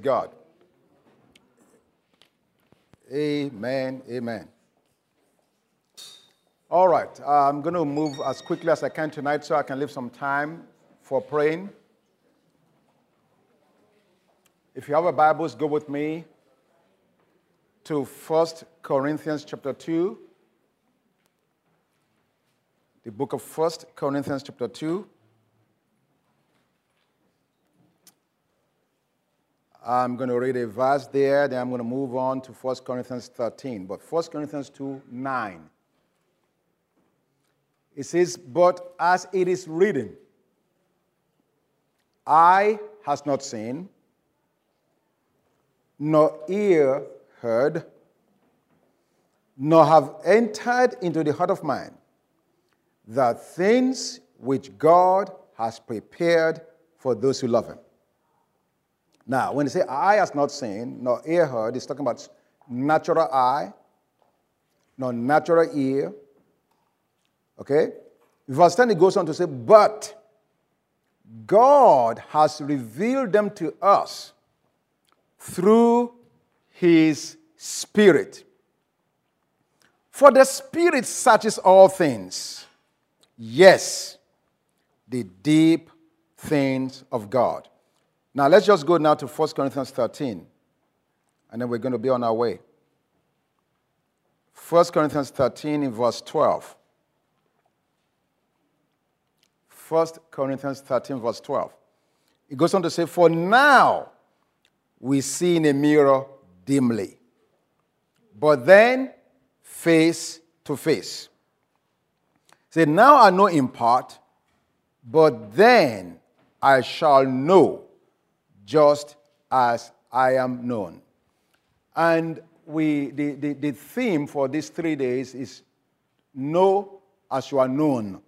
Praise God. Amen. Amen. All right. I'm going to move as quickly as I can tonight so I can leave some time for praying. If you have a Bibles, go with me to 1 Corinthians chapter 2. The book of 1 Corinthians chapter 2. I'm going to read a verse there, then I'm going to move on to 1 Corinthians 13. But 1 Corinthians 2 9. It says, But as it is written, eye has not seen, nor ear heard, nor have entered into the heart of man the things which God has prepared for those who love him. Now, when they say eye has not seen, nor ear heard, it's talking about natural eye, nor natural ear. Okay? Verse 10 it goes on to say, But God has revealed them to us through his Spirit. For the Spirit searches all things. Yes, the deep things of God. Now let's just go now to 1 Corinthians 13, and then we're going to be on our way. 1 Corinthians 13 in verse 12. 1 Corinthians 13, verse 12. It goes on to say, For now we see in a mirror dimly, but then face to face. Say, now I know in part, but then I shall know just as I am known. And we, the, the, the theme for these three days is know as you are known.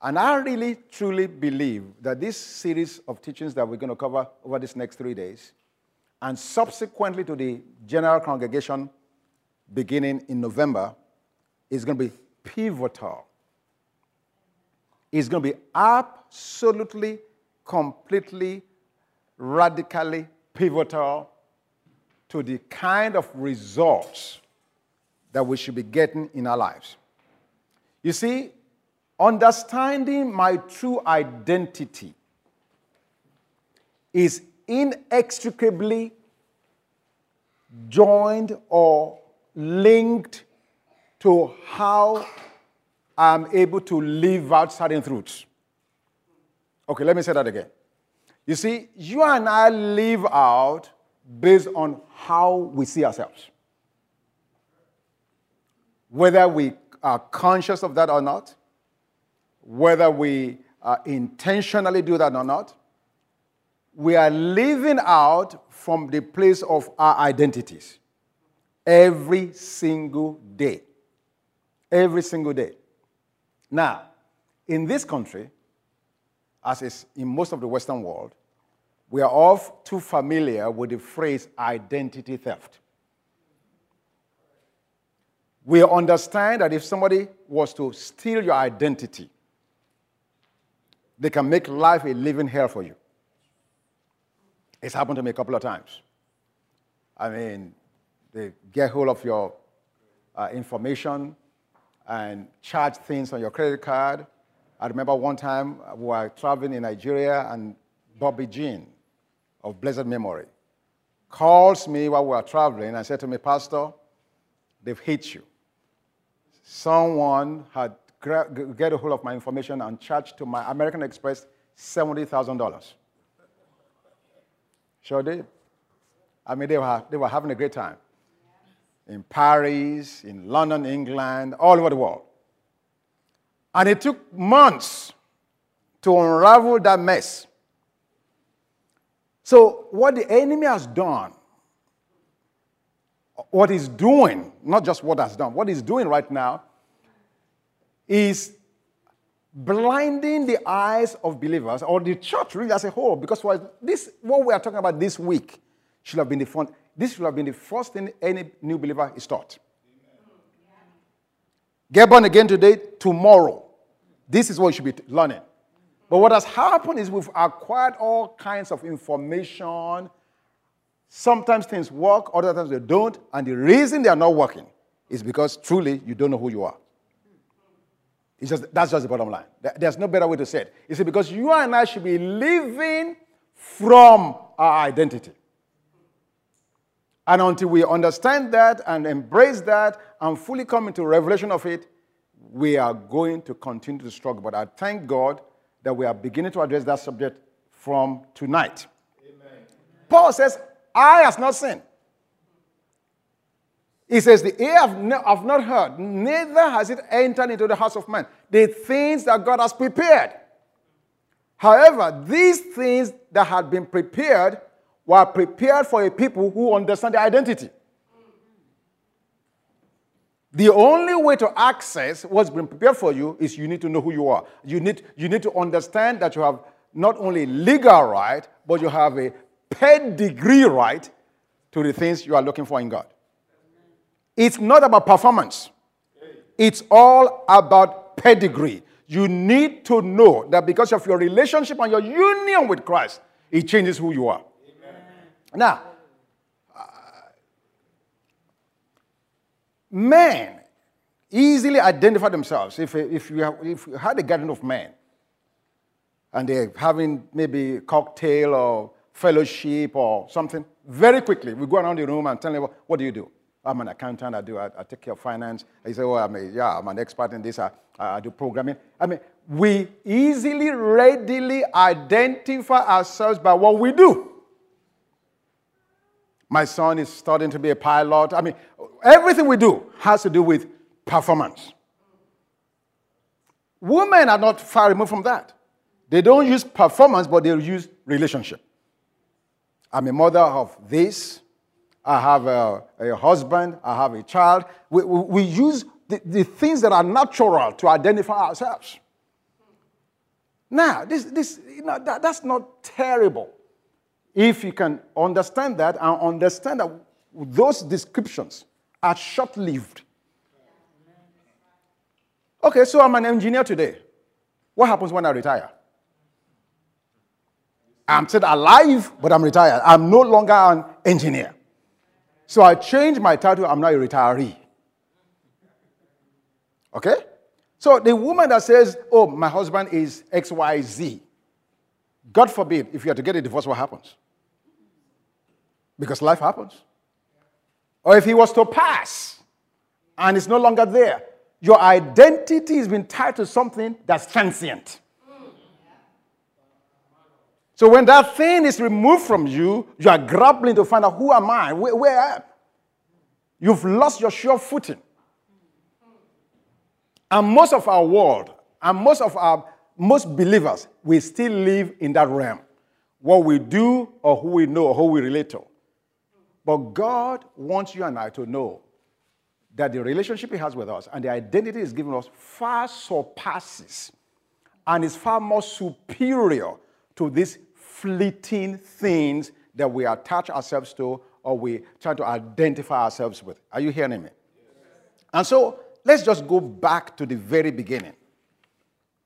And I really, truly believe that this series of teachings that we're going to cover over these next three days, and subsequently to the general congregation beginning in November, is going to be pivotal. It's going to be absolutely, completely, radically pivotal to the kind of results that we should be getting in our lives. You see, understanding my true identity is inextricably joined or linked to how I'm able to live out certain truths. Okay, let me say that again. You see, you and I live out based on how we see ourselves. Whether we are conscious of that or not, whether we uh, intentionally do that or not, we are living out from the place of our identities every single day. Every single day. Now, in this country, as is in most of the Western world, we are all too familiar with the phrase identity theft. We understand that if somebody was to steal your identity, they can make life a living hell for you. It's happened to me a couple of times. I mean, they get hold of your uh, information and charge things on your credit card. I remember one time uh, we were traveling in Nigeria and Bobby Jean of blessed memory calls me while we were traveling and said to me, Pastor, they've hit you. Someone had get a hold of my information and charged to my American Express $70,000. Sure did. I mean, they were, they were having a great time in Paris, in London, England, all over the world. And it took months to unravel that mess. So, what the enemy has done, what he's doing, not just what has done, what he's doing right now is blinding the eyes of believers or the church really as a whole. Because what, this, what we are talking about this week should have been the front. This should have been the first thing any new believer is taught. Get born again today, tomorrow. This is what you should be learning. But what has happened is we've acquired all kinds of information. Sometimes things work, other times they don't. And the reason they are not working is because truly you don't know who you are. It's just, that's just the bottom line. There's no better way to say it. See, because you and I should be living from our identity. And until we understand that and embrace that and fully come into revelation of it, we are going to continue to struggle. But I thank God that we are beginning to address that subject from tonight. Amen. Paul says, I has not sinned. He says, The ear have not heard, neither has it entered into the house of man. The things that God has prepared. However, these things that had been prepared were prepared for a people who understand their identity. The only way to access what's been prepared for you is you need to know who you are. You need, you need to understand that you have not only legal right, but you have a pedigree right to the things you are looking for in God. It's not about performance. It's all about pedigree. You need to know that because of your relationship and your union with Christ, it changes who you are. Amen. Now, men easily identify themselves. If, if, you, have, if you had a gathering of men and they're having maybe cocktail or fellowship or something, very quickly we go around the room and tell them, what do you do? I'm an accountant, I, do, I, I take care of finance. I say, oh, I'm a, yeah, I'm an expert in this, I, I do programming. I mean, we easily, readily identify ourselves by what we do. My son is starting to be a pilot. I mean, everything we do has to do with performance. Women are not far removed from that. They don't use performance, but they use relationship. I'm a mother of this. I have a, a husband. I have a child. We, we, we use the, the, things that are natural to identify ourselves. Now, this, this, you know, that, that's not terrible. If you can understand that and understand that those descriptions are short lived. Okay, so I'm an engineer today. What happens when I retire? I'm still alive, but I'm retired. I'm no longer an engineer. So I changed my title. I'm now a retiree. Okay? So the woman that says, Oh, my husband is XYZ, God forbid, if you are to get a divorce, what happens? Because life happens. Or if he was to pass and it's no longer there, your identity has been tied to something that's transient. So when that thing is removed from you, you are grappling to find out who am I? Where, where am I? You've lost your sure footing. And most of our world, and most of our most believers, we still live in that realm. What we do or who we know or who we relate to. But God wants you and I to know that the relationship He has with us and the identity He's given us far surpasses and is far more superior to these fleeting things that we attach ourselves to or we try to identify ourselves with. Are you hearing me? And so let's just go back to the very beginning.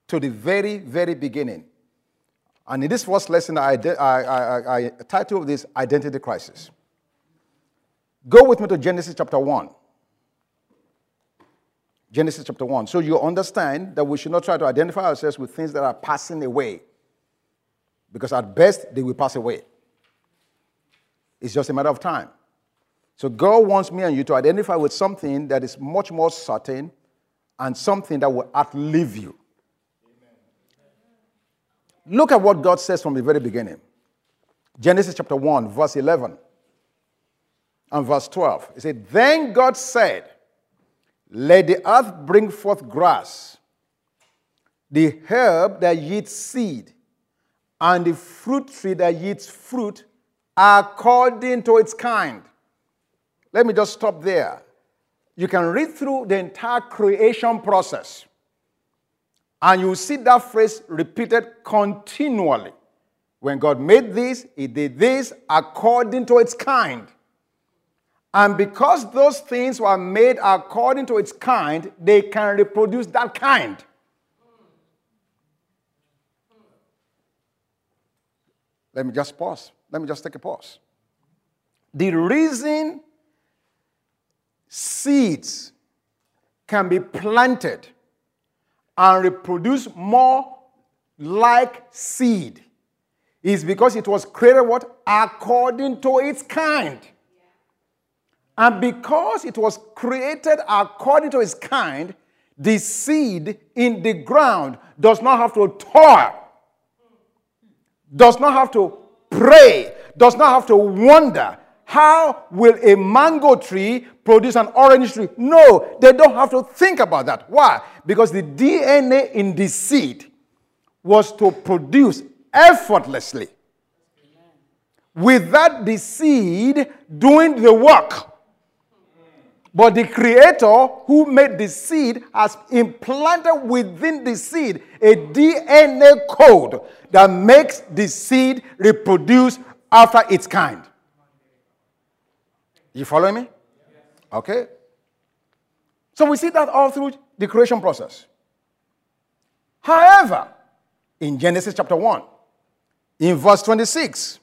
To the very, very beginning. And in this first lesson, I, I, I, I titled this Identity Crisis. Go with me to Genesis chapter 1. Genesis chapter 1. So you understand that we should not try to identify ourselves with things that are passing away. Because at best, they will pass away. It's just a matter of time. So God wants me and you to identify with something that is much more certain and something that will outlive you. Look at what God says from the very beginning. Genesis chapter 1, verse 11 and verse 12. He said, Then God said, Let the earth bring forth grass, the herb that yields seed, and the fruit tree that yields fruit according to its kind. Let me just stop there. You can read through the entire creation process, and you see that phrase repeated continually. When God made this, He did this according to its kind. And because those things were made according to its kind, they can reproduce that kind. Let me just pause. Let me just take a pause. The reason seeds can be planted and reproduce more like seed is because it was created what? According to its kind. And because it was created according to its kind, the seed in the ground does not have to toil, does not have to pray, does not have to wonder how will a mango tree produce an orange tree? No, they don't have to think about that. Why? Because the DNA in the seed was to produce effortlessly without the seed doing the work. But the creator who made the seed has implanted within the seed a DNA code that makes the seed reproduce after its kind. You following me? Okay. So we see that all through the creation process. However, in Genesis chapter 1, in verse 26,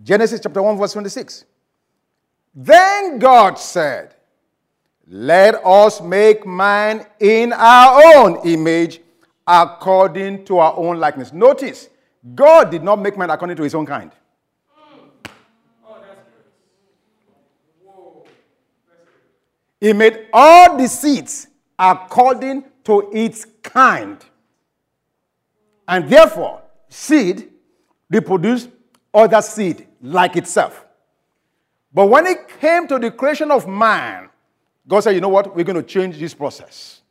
Genesis chapter 1, verse 26. Then God said, Let us make man in our own image according to our own likeness. Notice, God did not make man according to his own kind. He made all the seeds according to its kind. And therefore, seed reproduced other seed like itself. But when it came to the creation of man, God said, you know what? We're going to change this process.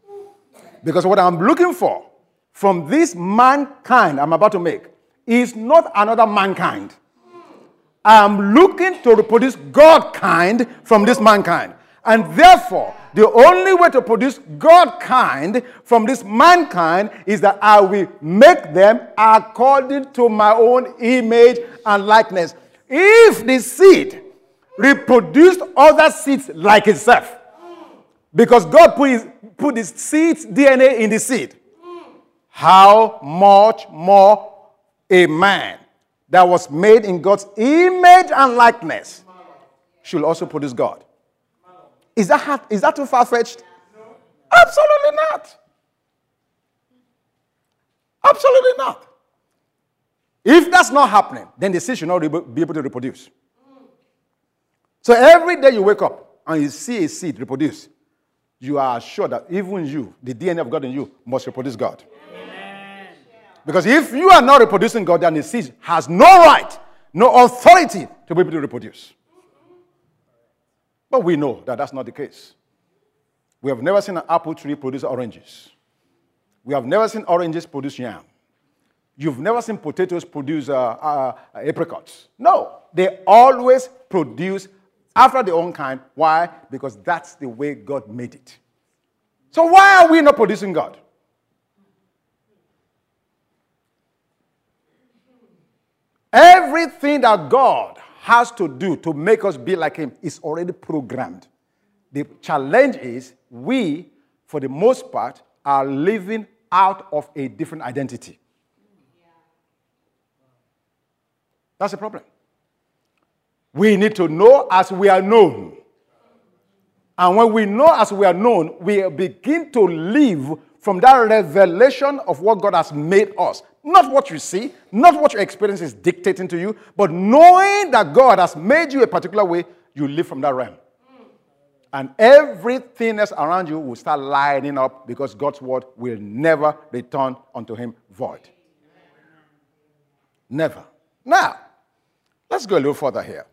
Because what I'm looking for from this mankind I'm about to make is not another mankind. I'm looking to reproduce God kind from this mankind. And therefore, the only way to produce God kind from this mankind is that I will make them according to my own image and likeness. If the seed reproduced other seeds like itself, because God put his, put his seed's DNA in the seed, how much more a man that was made in God's image and likeness should also produce God? Is that, is that too far fetched? Absolutely not. Absolutely not. If that's not happening, then the seed should not be able to reproduce. So every day you wake up and you see a seed reproduce, you are sure that even you, the DNA of God in you, must reproduce God. Amen. Because if you are not reproducing God, then the seed has no right, no authority to be able to reproduce. But we know that that's not the case. We have never seen an apple tree produce oranges. We have never seen oranges produce yam. You've never seen potatoes produce uh, uh, apricots. No, they always produce after their own kind. Why? Because that's the way God made it. So, why are we not producing God? Everything that God has to do to make us be like him is already programmed. The challenge is we, for the most part, are living out of a different identity. That's the problem. We need to know as we are known. And when we know as we are known, we begin to live from that revelation of what God has made us. Not what you see, not what your experience is dictating to you, but knowing that God has made you a particular way, you live from that realm. And everything else around you will start lining up because God's word will never return unto him void. Never. Now, let's go a little further here.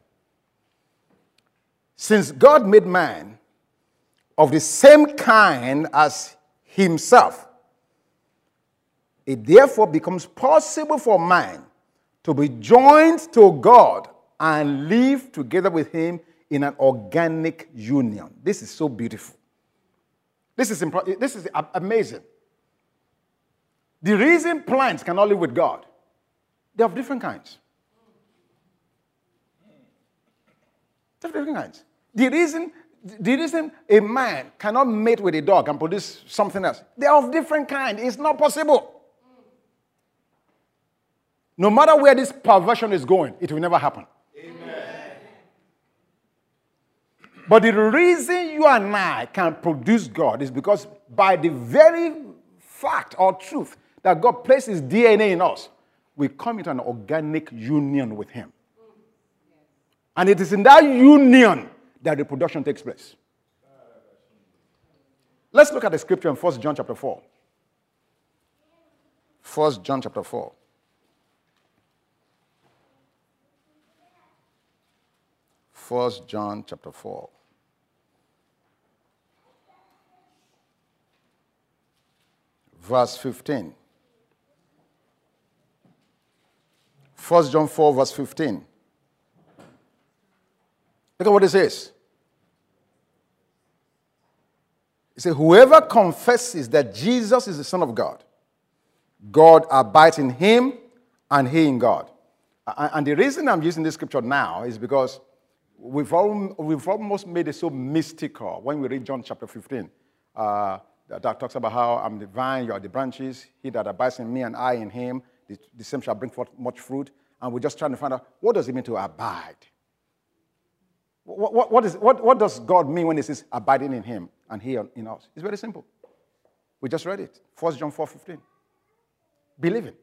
Since God made man of the same kind as himself, it therefore becomes possible for man to be joined to God and live together with Him in an organic union. This is so beautiful. This is, imp- this is amazing. The reason plants cannot live with God, they have different kinds. They have different kinds. The reason, the reason a man cannot mate with a dog and produce something else, they are of different kind. It's not possible. No matter where this perversion is going, it will never happen. But the reason you and I can produce God is because by the very fact or truth that God places DNA in us, we come into an organic union with Him. And it is in that union that reproduction takes place. Let's look at the scripture in 1 John chapter 4. 1 John chapter 4. First John chapter 4. verse 15. 1 John 4, verse 15. Look at what it says. It says, Whoever confesses that Jesus is the Son of God, God abides in him and he in God. And the reason I'm using this scripture now is because we've, almost made it so mystical when we read John chapter 15. Uh, that, that talks about how I'm the vine, you are the branches. He that abides in me and I in him, the, the same shall bring forth much fruit. And we're just trying to find out what does it mean to abide? What, what, is, what, what does God mean when he says abiding in him and he in us? It's very simple. We just read it. 1 John 4 15. Believing.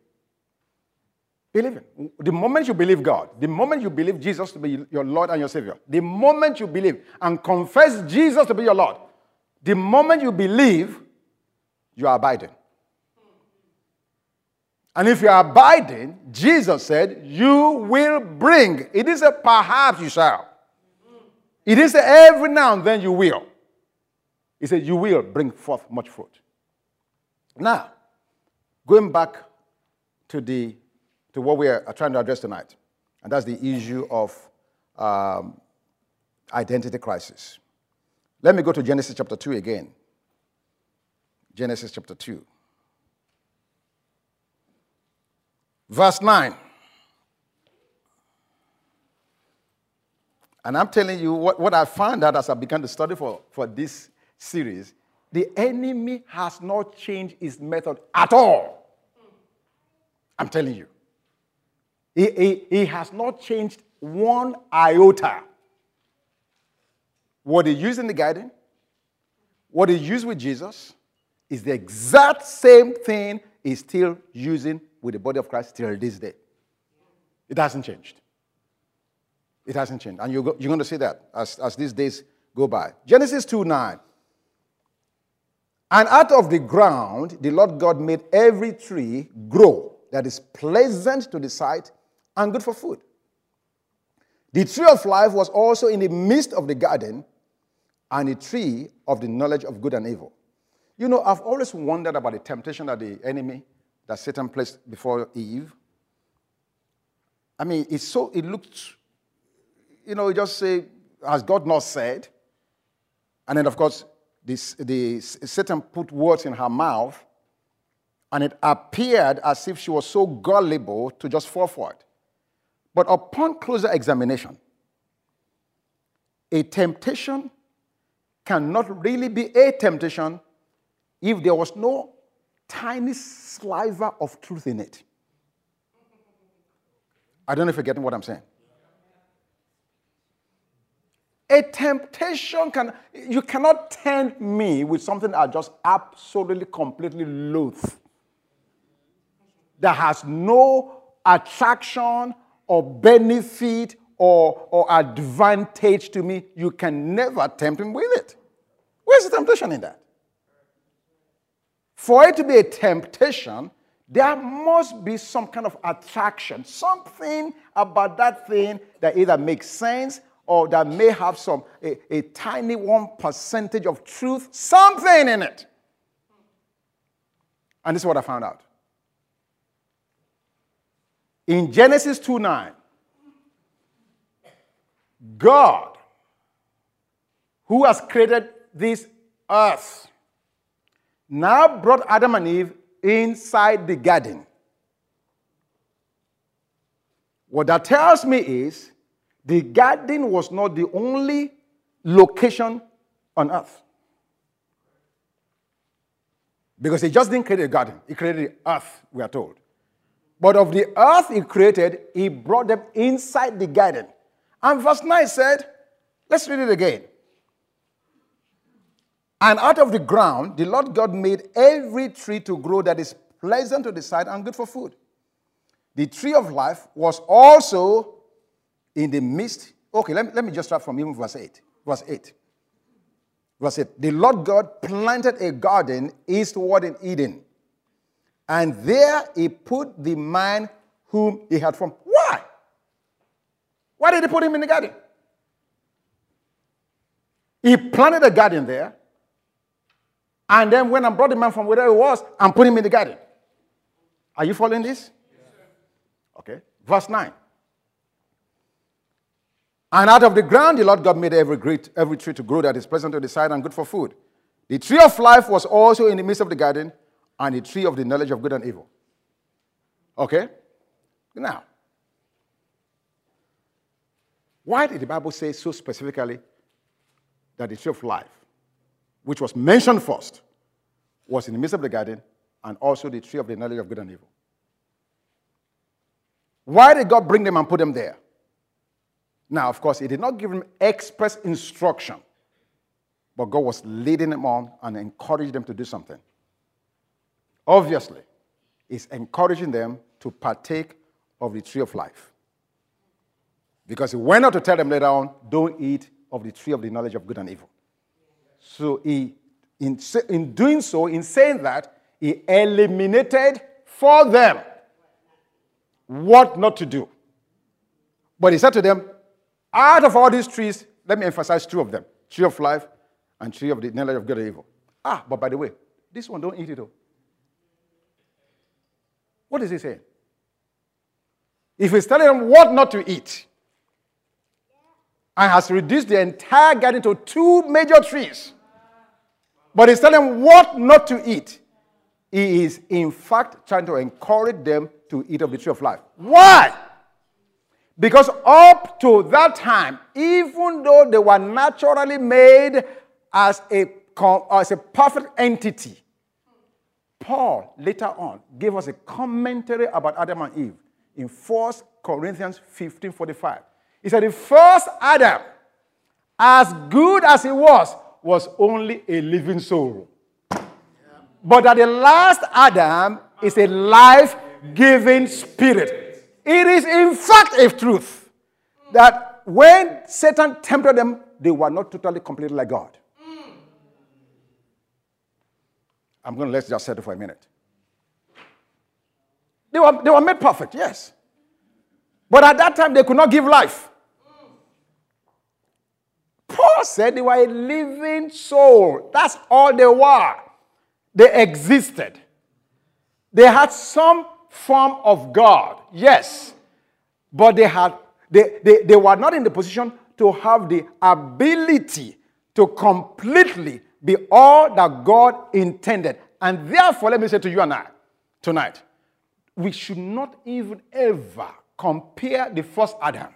Believing. The moment you believe God, the moment you believe Jesus to be your Lord and your Savior, the moment you believe and confess Jesus to be your Lord, the moment you believe, you are abiding. And if you are abiding, Jesus said, you will bring. It is a perhaps you shall. It is a every now and then you will. He said, you will bring forth much fruit. Now, going back to, the, to what we are trying to address tonight, and that's the issue of um, identity crisis. Let me go to Genesis chapter 2 again. Genesis chapter 2. Verse 9. And I'm telling you what, what I found out as I began to study for, for this series the enemy has not changed his method at all. I'm telling you. He, he, he has not changed one iota. What he used in the garden, what he used with Jesus, is the exact same thing he's still using with the body of Christ till this day. It hasn't changed. It hasn't changed. And you're, you're going to see that as, as these days go by. Genesis 2 9. And out of the ground, the Lord God made every tree grow that is pleasant to the sight and good for food. The tree of life was also in the midst of the garden and a tree of the knowledge of good and evil. You know, I've always wondered about the temptation that the enemy, that Satan placed before Eve. I mean, it's so, it looked, you know, you just say, has God not said? And then, of course, this, the, Satan put words in her mouth, and it appeared as if she was so gullible to just fall for it. But upon closer examination, a temptation cannot really be a temptation if there was no tiny sliver of truth in it. I don't know if you're getting what I'm saying. A temptation can, you cannot tempt me with something I just absolutely, completely loathe. That has no attraction or benefit or, or advantage to me. You can never tempt him with it. Where's the temptation in that? For it to be a temptation, there must be some kind of attraction, something about that thing that either makes sense or that may have some a, a tiny one percentage of truth, something in it. And this is what I found out. In Genesis 2 9, God, who has created this earth. Now brought Adam and Eve inside the garden. What that tells me is the garden was not the only location on earth. Because he just didn't create a garden, he created the earth, we are told. But of the earth he created, he brought them inside the garden. And verse 9 said, let's read it again. And out of the ground, the Lord God made every tree to grow that is pleasant to the sight and good for food. The tree of life was also in the midst. Okay, let me, let me just start from even verse 8. Verse 8. Verse 8. The Lord God planted a garden eastward in Eden. And there he put the man whom he had from. Why? Why did he put him in the garden? He planted a garden there. And then when I brought the man from wherever he was, I'm him in the garden. Are you following this? Okay. Verse 9. And out of the ground the Lord God made every great every tree to grow that is pleasant to the sight and good for food. The tree of life was also in the midst of the garden, and the tree of the knowledge of good and evil. Okay? Now, why did the Bible say so specifically that the tree of life, which was mentioned first, was in the midst of the garden and also the tree of the knowledge of good and evil? Why did God bring them and put them there? Now, of course, He did not give them express instruction, but God was leading them on and encouraging them to do something obviously, he's encouraging them to partake of the tree of life. Because he went on to tell them later on, don't eat of the tree of the knowledge of good and evil. So he, in, in doing so, in saying that, he eliminated for them what not to do. But he said to them, out of all these trees, let me emphasize two of them tree of life and tree of the knowledge of good and evil. Ah, but by the way, this one don't eat it all. What is he saying? If he's telling them what not to eat and has reduced the entire garden to two major trees, but he's telling them what not to eat, he is in fact trying to encourage them to eat of the tree of life. Why? Because up to that time, even though they were naturally made as a, as a perfect entity, Paul later on gave us a commentary about Adam and Eve in 1 Corinthians 15 45. He said, The first Adam, as good as he was, was only a living soul. But that the last Adam is a life giving spirit. It is, in fact, a truth that when Satan tempted them, they were not totally completely like God. I'm going to let's just settle for a minute. They were, they were made perfect, yes. But at that time, they could not give life. Paul said they were a living soul. That's all they were. They existed. They had some form of God, yes. But they, had, they, they, they were not in the position to have the ability to completely be all that God intended. And therefore, let me say to you and I tonight, we should not even ever compare the first Adam.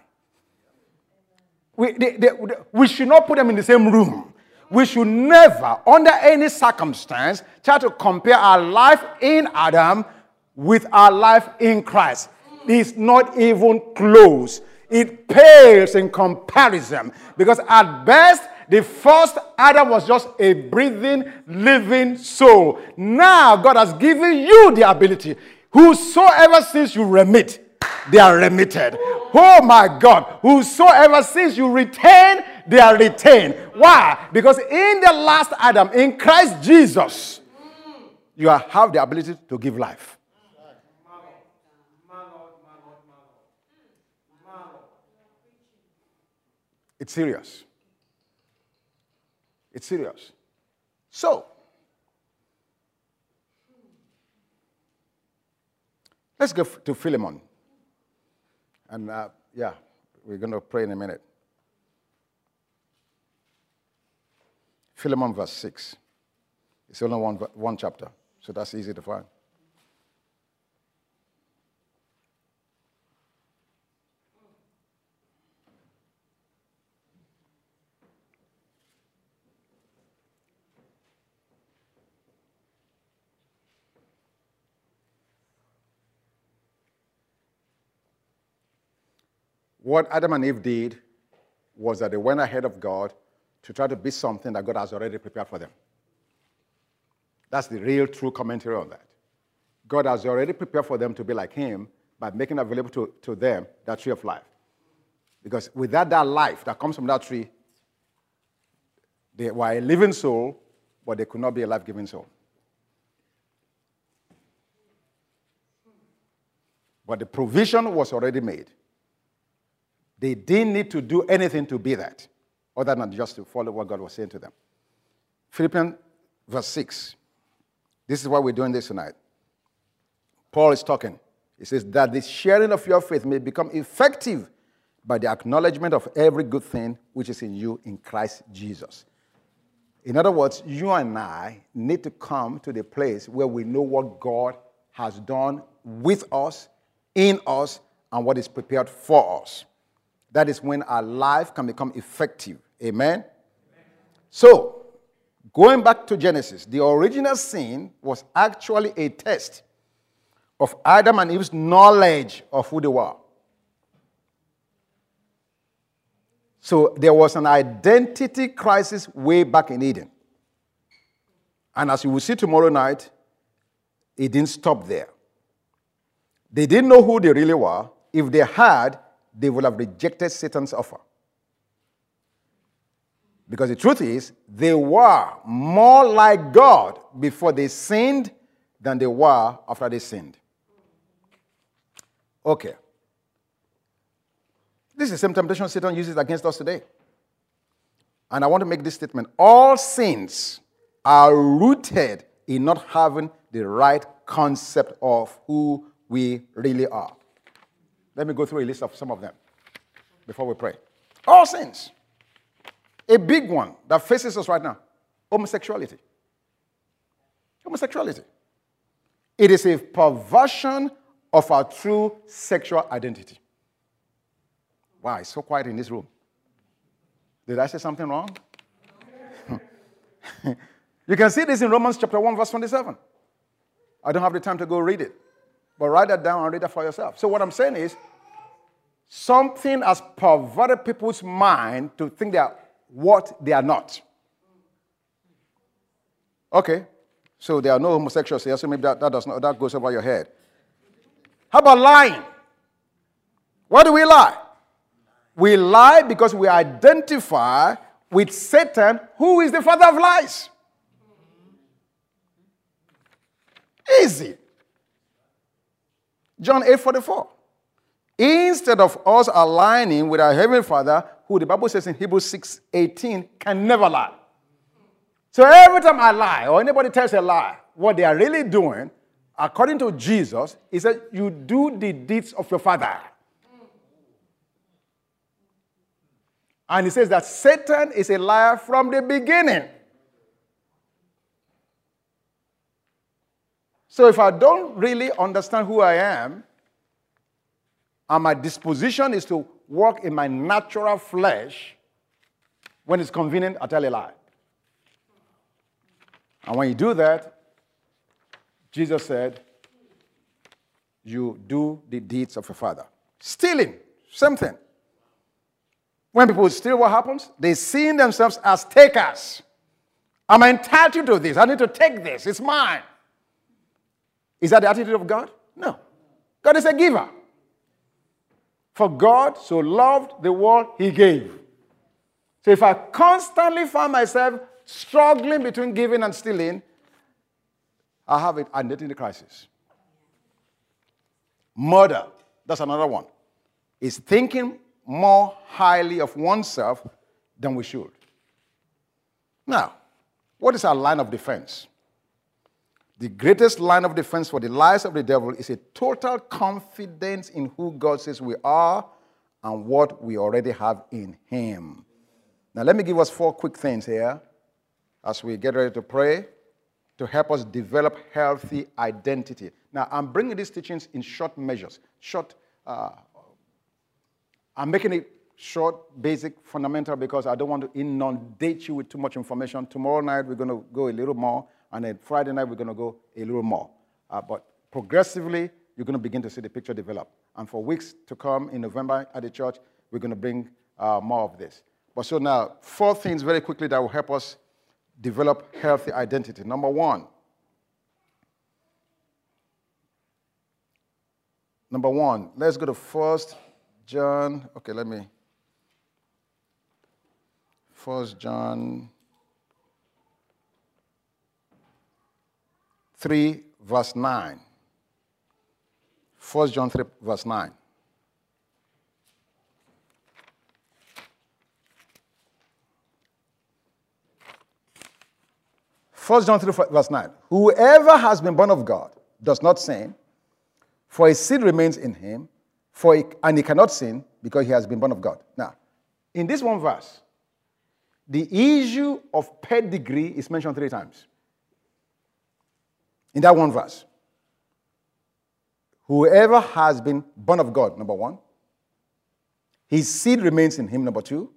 We, they, they, we should not put them in the same room. We should never, under any circumstance, try to compare our life in Adam with our life in Christ. is not even close. It pales in comparison because, at best, the first Adam was just a breathing, living soul. Now God has given you the ability. Whosoever sins you remit, they are remitted. Oh my God. Whosoever sins you retain, they are retained. Why? Because in the last Adam, in Christ Jesus, you have the ability to give life. It's serious. It's serious. So, let's go to Philemon. And uh, yeah, we're going to pray in a minute. Philemon, verse 6. It's only one, one chapter, so that's easy to find. What Adam and Eve did was that they went ahead of God to try to be something that God has already prepared for them. That's the real true commentary on that. God has already prepared for them to be like Him by making available to, to them that tree of life. Because without that life that comes from that tree, they were a living soul, but they could not be a life giving soul. But the provision was already made. They didn't need to do anything to be that, other than just to follow what God was saying to them. Philippians verse 6. This is why we're doing this tonight. Paul is talking. He says, That the sharing of your faith may become effective by the acknowledgement of every good thing which is in you in Christ Jesus. In other words, you and I need to come to the place where we know what God has done with us, in us, and what is prepared for us. That is when our life can become effective. Amen? Amen? So, going back to Genesis, the original sin was actually a test of Adam and Eve's knowledge of who they were. So there was an identity crisis way back in Eden. And as you will see tomorrow night, it didn't stop there. They didn't know who they really were. If they had, they would have rejected Satan's offer. Because the truth is, they were more like God before they sinned than they were after they sinned. Okay. This is the same temptation Satan uses against us today. And I want to make this statement all sins are rooted in not having the right concept of who we really are. Let me go through a list of some of them before we pray. All sins. A big one that faces us right now homosexuality. Homosexuality. It is a perversion of our true sexual identity. It's so quiet in this room. Did I say something wrong? you can see this in Romans chapter 1, verse 27. I don't have the time to go read it, but write that down and read it for yourself. So, what I'm saying is, something has perverted people's mind to think they are what they are not. Okay, so there are no homosexuals here, so maybe that, that, does not, that goes over your head. How about lying? Why do we lie? We lie because we identify with Satan, who is the father of lies. Easy. John 8 44. Instead of us aligning with our Heavenly Father, who the Bible says in Hebrews 6 18 can never lie. So every time I lie or anybody tells a lie, what they are really doing according to Jesus, is that you do the deeds of your father. And he says that Satan is a liar from the beginning. So if I don't really understand who I am, and my disposition is to walk in my natural flesh, when it's convenient, I tell a lie. And when you do that, Jesus said, You do the deeds of your father. Stealing, same thing. When people steal, what happens? They see themselves as takers. I'm entitled to this. I need to take this. It's mine. Is that the attitude of God? No. God is a giver. For God so loved the world, He gave. So if I constantly find myself struggling between giving and stealing, I have an identity crisis. Murder, that's another one. Is thinking more highly of oneself than we should. Now, what is our line of defense? The greatest line of defense for the lies of the devil is a total confidence in who God says we are and what we already have in Him. Now, let me give us four quick things here as we get ready to pray to help us develop healthy identity. Now, I'm bringing these teachings in short measures, short. Uh, I'm making it short, basic, fundamental because I don't want to inundate you with too much information. Tomorrow night, we're going to go a little more, and then Friday night, we're going to go a little more. Uh, but progressively, you're going to begin to see the picture develop. And for weeks to come in November at the church, we're going to bring uh, more of this. But so now, four things very quickly that will help us develop healthy identity. Number one, number one, let's go to First John. Okay, let me. First John 3, verse 9. 1 John 3, verse 9. First John 3, verse 9. Whoever has been born of God does not sin, for his seed remains in him, for he, and he cannot sin because he has been born of God. Now, in this one verse, the issue of pedigree is mentioned three times. In that one verse. Whoever has been born of God, number one. His seed remains in him, number two.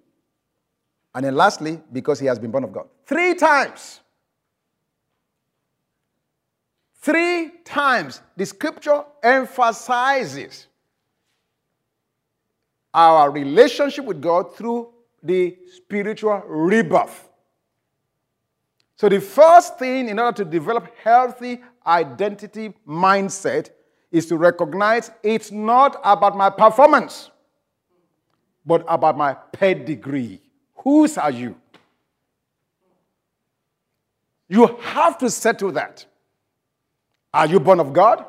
And then lastly, because he has been born of God. Three times. Three times the scripture emphasizes our relationship with God through the spiritual rebirth. So, the first thing in order to develop healthy identity mindset is to recognize it's not about my performance, but about my pedigree. Whose are you? You have to settle that. Are you born of God?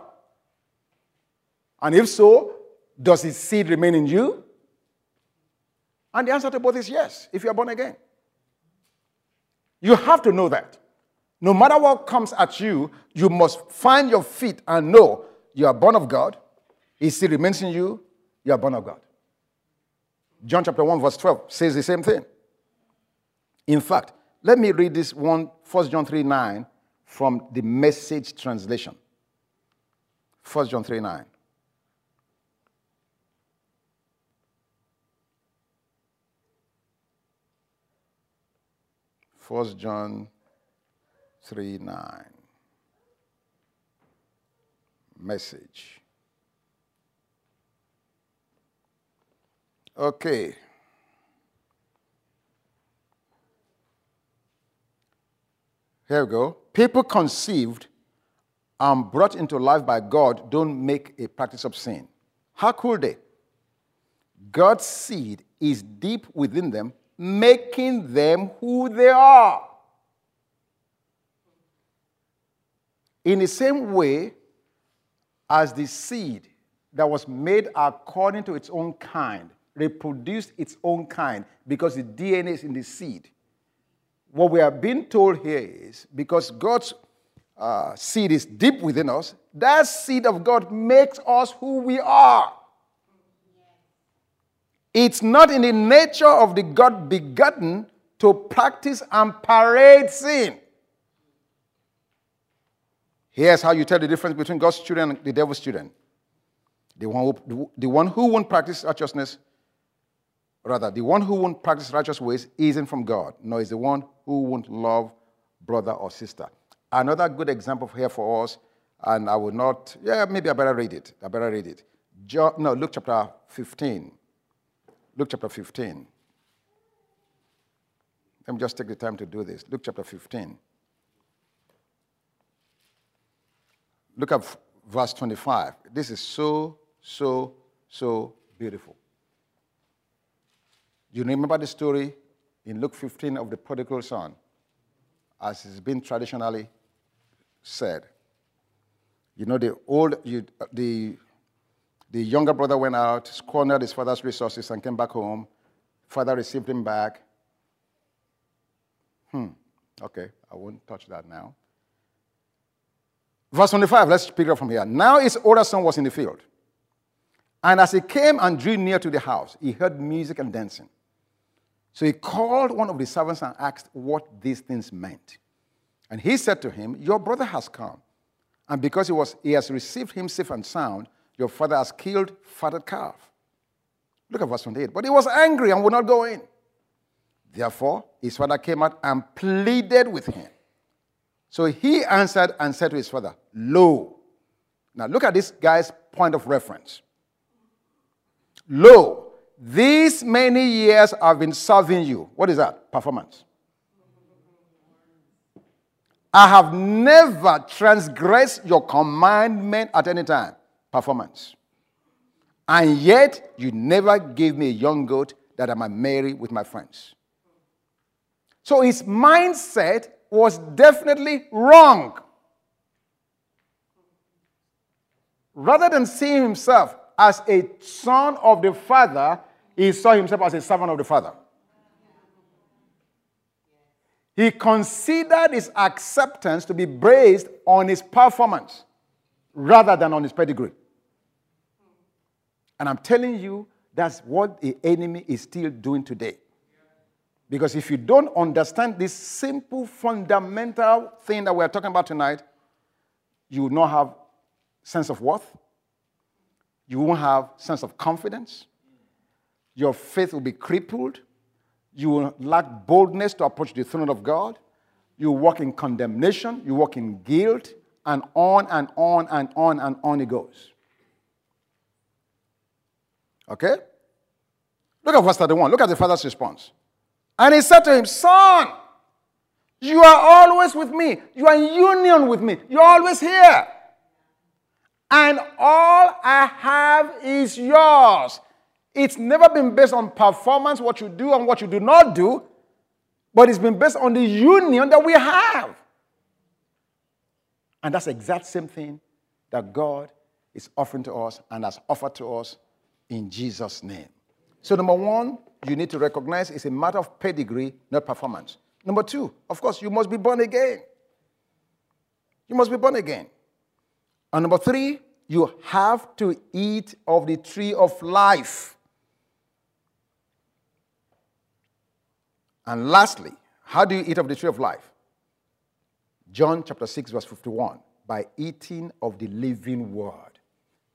And if so, does his seed remain in you? And the answer to both is yes, if you are born again. You have to know that. No matter what comes at you, you must find your feet and know you are born of God. He still remains in you. You are born of God. John chapter 1, verse 12 says the same thing. In fact, let me read this one, 1 John 3 9, from the message translation. 1 John 3 9. First John 3 9. Message. Okay. Here we go. People conceived and brought into life by God don't make a practice of sin. How could they? God's seed is deep within them making them who they are. In the same way as the seed that was made according to its own kind reproduced its own kind because the DNA is in the seed. What we are being told here is because God's uh, seed is deep within us, that seed of God makes us who we are. It's not in the nature of the God begotten to practice and parade sin. Here's how you tell the difference between God's children and the devil's children. The one who, the one who won't practice righteousness, rather, the one who won't practice righteous ways isn't from God, nor is the one who won't love brother or sister. Another good example here for us, and I will not, yeah, maybe I better read it. I better read it. John, no, Luke chapter 15. Luke chapter 15. Let me just take the time to do this. Luke chapter 15. Look at verse 25. This is so, so, so beautiful. You remember the story in Luke 15 of the prodigal son, as has been traditionally said. You know, the old, you, the the younger brother went out, squandered his father's resources, and came back home. Father received him back. Hmm, okay, I won't touch that now. Verse 25, let's pick up from here. Now his older son was in the field. And as he came and drew near to the house, he heard music and dancing. So he called one of the servants and asked what these things meant. And he said to him, Your brother has come. And because he, was, he has received him safe and sound, your father has killed fatted calf. Look at verse 28. But he was angry and would not go in. Therefore, his father came out and pleaded with him. So he answered and said to his father, Lo. Now look at this guy's point of reference. Lo, these many years I've been serving you. What is that? Performance. I have never transgressed your commandment at any time. Performance. And yet, you never gave me a young goat that I might marry with my friends. So his mindset was definitely wrong. Rather than seeing himself as a son of the Father, he saw himself as a servant of the Father. He considered his acceptance to be based on his performance rather than on his pedigree. And I'm telling you, that's what the enemy is still doing today. Because if you don't understand this simple, fundamental thing that we're talking about tonight, you will not have sense of worth. You won't have sense of confidence. Your faith will be crippled. You will lack boldness to approach the throne of God. You walk in condemnation. You walk in guilt. And on and on and on and on it goes. Okay? Look at verse 31. Look at the father's response. And he said to him, Son, you are always with me. You are in union with me. You're always here. And all I have is yours. It's never been based on performance, what you do and what you do not do, but it's been based on the union that we have. And that's the exact same thing that God is offering to us and has offered to us in Jesus' name. So, number one, you need to recognize it's a matter of pedigree, not performance. Number two, of course, you must be born again. You must be born again. And number three, you have to eat of the tree of life. And lastly, how do you eat of the tree of life? John chapter 6, verse 51 by eating of the living word.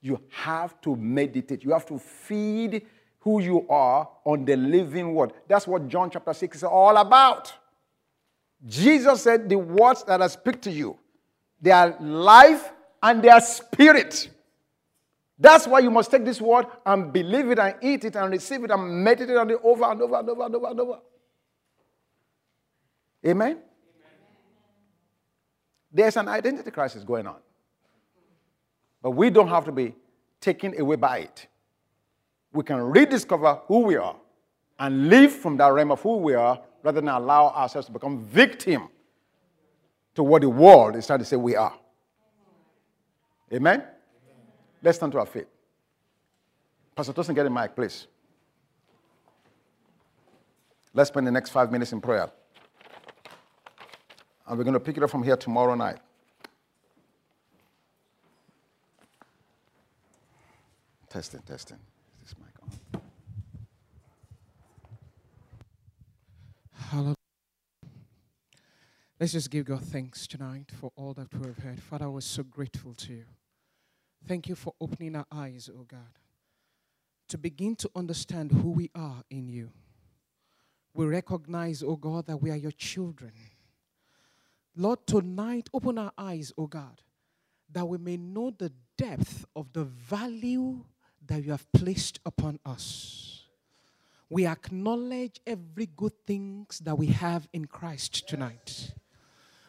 You have to meditate, you have to feed who you are on the living word. That's what John chapter 6 is all about. Jesus said, The words that I speak to you, they are life and they are spirit. That's why you must take this word and believe it and eat it and receive it and meditate on it over and over and over and over and over. Amen? Amen? There's an identity crisis going on. But we don't have to be taken away by it we can rediscover who we are and live from that realm of who we are rather than allow ourselves to become victim to what the world is trying to say we are. Amen? Amen. Let's turn to our feet. Pastor Tosin, get in mic, please. Let's spend the next five minutes in prayer. And we're going to pick it up from here tomorrow night. Testing, testing. Is this mic on? Hallelujah. Let's just give God thanks tonight for all that we have heard. Father, we're so grateful to you. Thank you for opening our eyes, oh God, to begin to understand who we are in you. We recognize, oh God, that we are your children. Lord, tonight, open our eyes, oh God, that we may know the depth of the value that you have placed upon us we acknowledge every good things that we have in Christ tonight.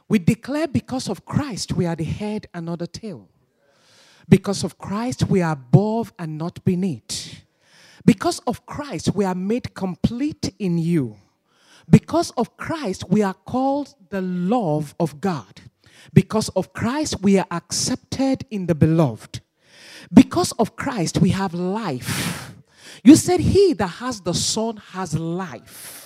We declare because of Christ we are the head and not the tail. Because of Christ we are above and not beneath. Because of Christ we are made complete in you. Because of Christ we are called the love of God. Because of Christ we are accepted in the beloved. Because of Christ we have life. You said, He that has the Son has life.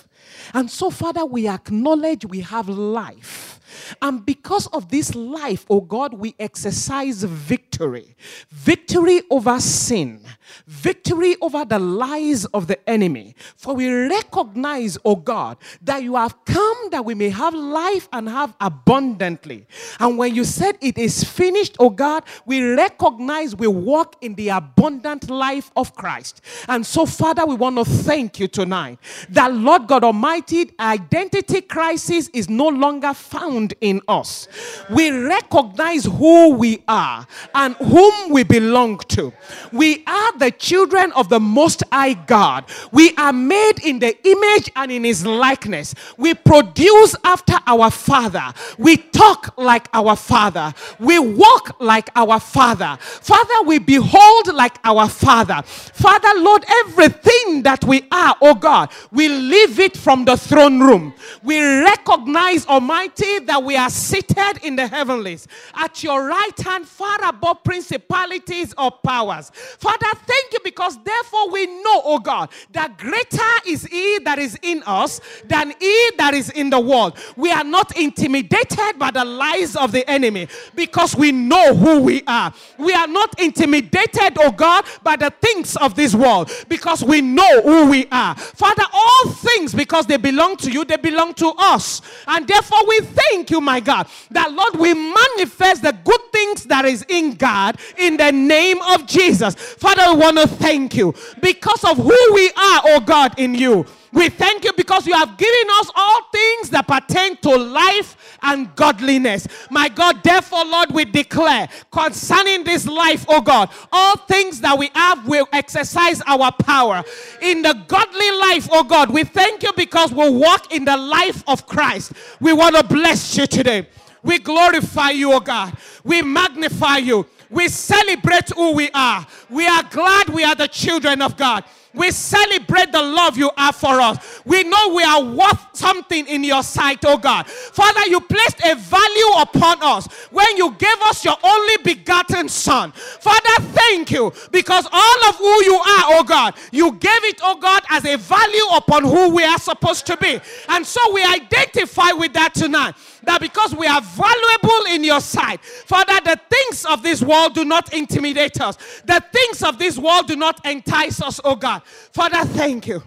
And so, Father, we acknowledge we have life. And because of this life, oh God, we exercise victory victory over sin, victory over the lies of the enemy. For we recognize, oh God, that you have come that we may have life and have abundantly. And when you said it is finished, oh God, we recognize we walk in the abundant life of Christ. And so, Father, we want to thank you tonight that, Lord God Almighty, identity crisis is no longer found in us. We recognize who we are and whom we belong to. We are the children of the Most High God. We are made in the image and in His likeness. We produce after our Father. We talk like our Father. We walk like our Father. Father, we behold like our Father. Father, Lord, everything that we are, oh God, we leave it from the throne room. We recognize, Almighty, that we are seated in the heavenlies at your right hand, far above principalities or powers. Father, thank you because therefore we know, oh God, that greater is He that is in us than He that is in the world. We are not intimidated by the lies of the enemy because we know who we are. We are not intimidated, oh God, by the things of this world because we know who we are. Father, all things, because they belong to you, they belong to us. And therefore, we thank you, my God, that Lord, we manifest the good things that is in God in the name of Jesus. Father, we want to thank you because of who we are, oh God, in you. We thank you because you have given us all things that pertain to life and godliness. My God, therefore, Lord, we declare concerning this life, oh God, all things that we have will exercise our power. In the godly life, oh God, we thank you because we walk in the life of Christ. We want to bless you today. We glorify you, oh God. We magnify you. We celebrate who we are. We are glad we are the children of God. We celebrate the love you have for us. We know we are worth something in your sight, oh God. Father, you placed a value upon us when you gave us your only begotten Son. Father, thank you because all of who you are, oh God, you gave it, oh God, as a value upon who we are supposed to be. And so we identify with that tonight that because we are valuable in your sight, Father, the things of this world do not intimidate us. The things of this world do not entice us, oh God. Father, thank you.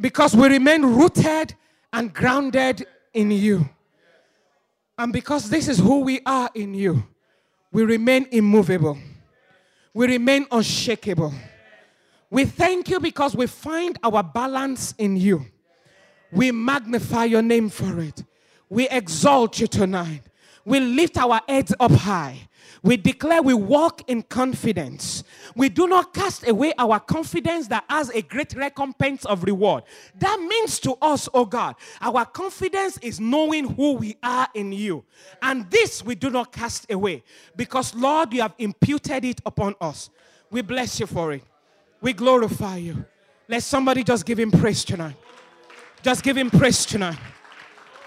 Because we remain rooted and grounded in you. And because this is who we are in you, we remain immovable. We remain unshakable. We thank you because we find our balance in you. We magnify your name for it. We exalt you tonight. We lift our heads up high. We declare we walk in confidence. We do not cast away our confidence that has a great recompense of reward. That means to us, oh God, our confidence is knowing who we are in you. And this we do not cast away because, Lord, you have imputed it upon us. We bless you for it. We glorify you. Let somebody just give him praise tonight. Just give him praise tonight.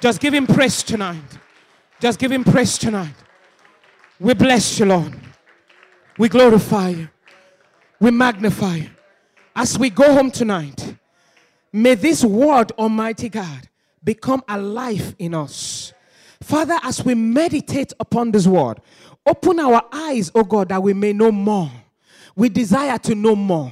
Just give him praise tonight. Just give him praise tonight. We bless you, Lord. We glorify you. We magnify you. As we go home tonight, may this word, Almighty God, become alive in us. Father, as we meditate upon this word, open our eyes, oh God, that we may know more. We desire to know more.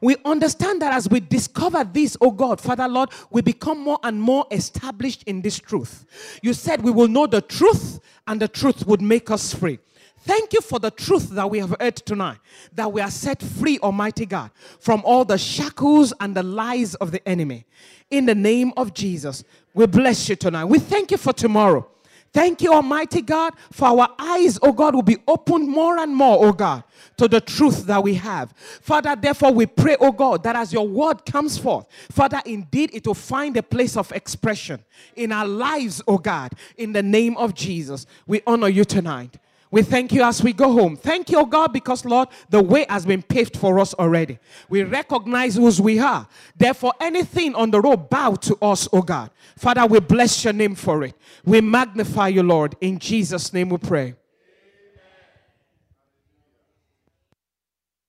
We understand that as we discover this, oh God, Father Lord, we become more and more established in this truth. You said we will know the truth, and the truth would make us free. Thank you for the truth that we have heard tonight, that we are set free, Almighty God, from all the shackles and the lies of the enemy. In the name of Jesus, we bless you tonight. We thank you for tomorrow. Thank you, Almighty God, for our eyes, oh God, will be opened more and more, oh God, to the truth that we have. Father, therefore, we pray, oh God, that as your word comes forth, Father, indeed it will find a place of expression in our lives, oh God, in the name of Jesus. We honor you tonight. We thank you as we go home. Thank you, God, because, Lord, the way has been paved for us already. We recognize whose we are. Therefore, anything on the road, bow to us, O God. Father, we bless your name for it. We magnify you, Lord. In Jesus' name we pray.